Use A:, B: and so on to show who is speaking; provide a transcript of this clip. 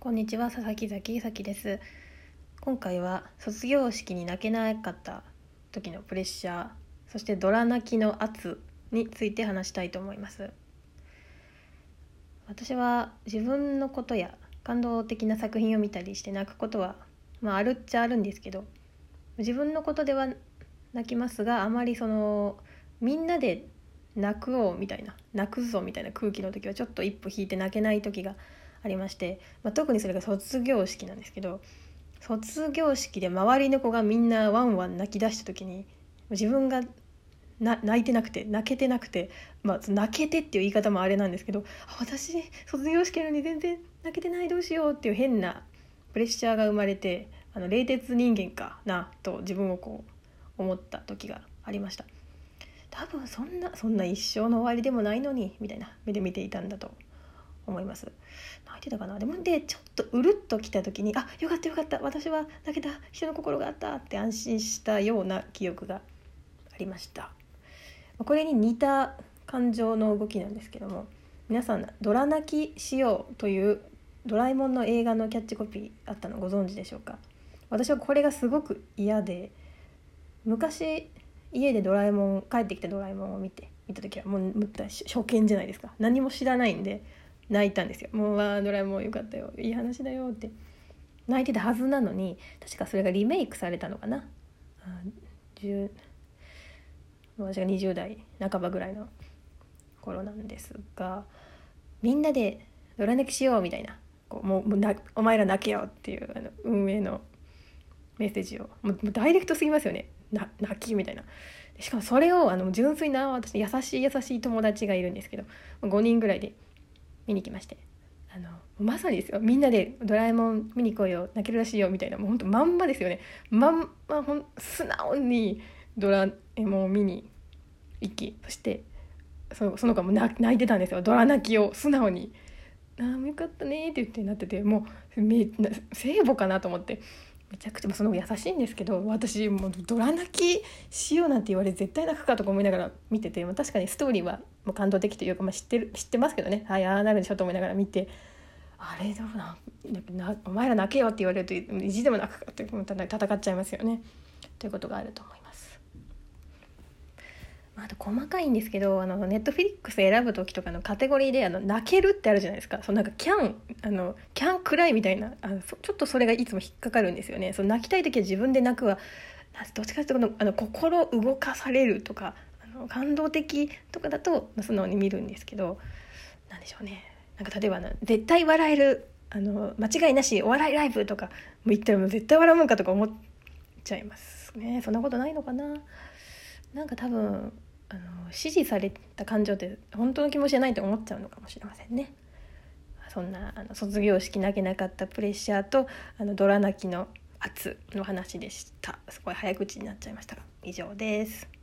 A: こんにちは佐々木崎咲です。今回は卒業式に泣けなかった時のプレッシャーそしてドラ泣きの圧について話したいと思います。私は自分のことや感動的な作品を見たりして泣くことはまああるっちゃあるんですけど自分のことでは泣きますがあまりそのみんなで泣くをみたいな泣くぞみたいな空気の時はちょっと一歩引いて泣けない時がありまして、まあ、特にそれが卒業式なんですけど卒業式で周りの子がみんなワンワン泣き出した時に自分が泣いてなくて泣けてなくて、まあ、泣けてっていう言い方もあれなんですけど私卒業式なのに全然泣けてないどうしようっていう変なプレッシャーが生まれてあの冷徹人間かなと自分をこう思った時がありました。多分そんなそんな一生の終わりでもないのにみたいな目で見ていたんだと思います。泣いてたかな？でもでちょっとうるっときた時にあよかったよかった。私は泣けた。人の心があったって安心したような記憶がありました。これに似た感情の動きなんですけども皆さん「ドラ泣きしよう」というドラえもんの映画のキャッチコピーあったのご存知でしょうか？私はこれがすごく嫌で昔家でドラえもん帰ってきたドラえもんを見て見た時はもう初見じゃないですか。何も知らないんで泣いたんですよ「もうわドラえもんよかったよ。いい話だよ」って。泣いてたはずなのに確かそれがリメイクされたのかな。私が20代半ばぐらいの頃なんですがみんなでドラ泣きしようみたいな。こうもうなお前ら泣けよっていうあの運営のメッセージを。もうダイレクトすぎますよね。泣きみたいな。しかもそれをあの純粋な私優しい優しい友達がいるんですけど5人ぐらいで見に来まして。あのまさにですよ。みんなで「ドラえもん見に来いよ泣けるらしいよ」みたいなもうほんとまんまですよね。まんまほん素直にドラえもんを見に行きそしてそその子も泣いてたんですよ。ドラ泣きを素直に「ああよかったね」って言ってなっててもうめ聖母かなと思って。めちゃくちゃその優しいんですけど私もうドラ泣きしようなんて言われ絶対泣くかとか思いながら見てて確かにストーリーはもう感動的というか、まあ、知ってる知ってますけどね。はいああなるでしょと思いながら見て。あれどうななお前ら泣けよって言われると意地でも泣くかって戦っちゃいますよね。ということがあると思います。あと細かいんですけどあのネットフィリックス選ぶ時とかのカテゴリーであの泣けるってあるじゃないですか。そのなんかキャンあのキャンくらいみたいなあのちょっとそれがいつも引っかかるんですよね。その泣きたい時は自分で泣くはどっちかというとあの心動かされるとかあの感動的とかだと素直に見るんですけど何でしょうね。なんか例えば絶対笑えるあの間違いなしお笑いライブとかも言ったらもう絶対笑うもんかとか思っちゃいますね。そんなことないのかな。なんか多分あの支持された感情って本当の気持ちじゃないと思っちゃうのかもしれませんね。そんなあの卒業式投げなかったプレッシャーとあのドラ泣きの圧の話でした。すごい早口になっちゃいましたが以上です。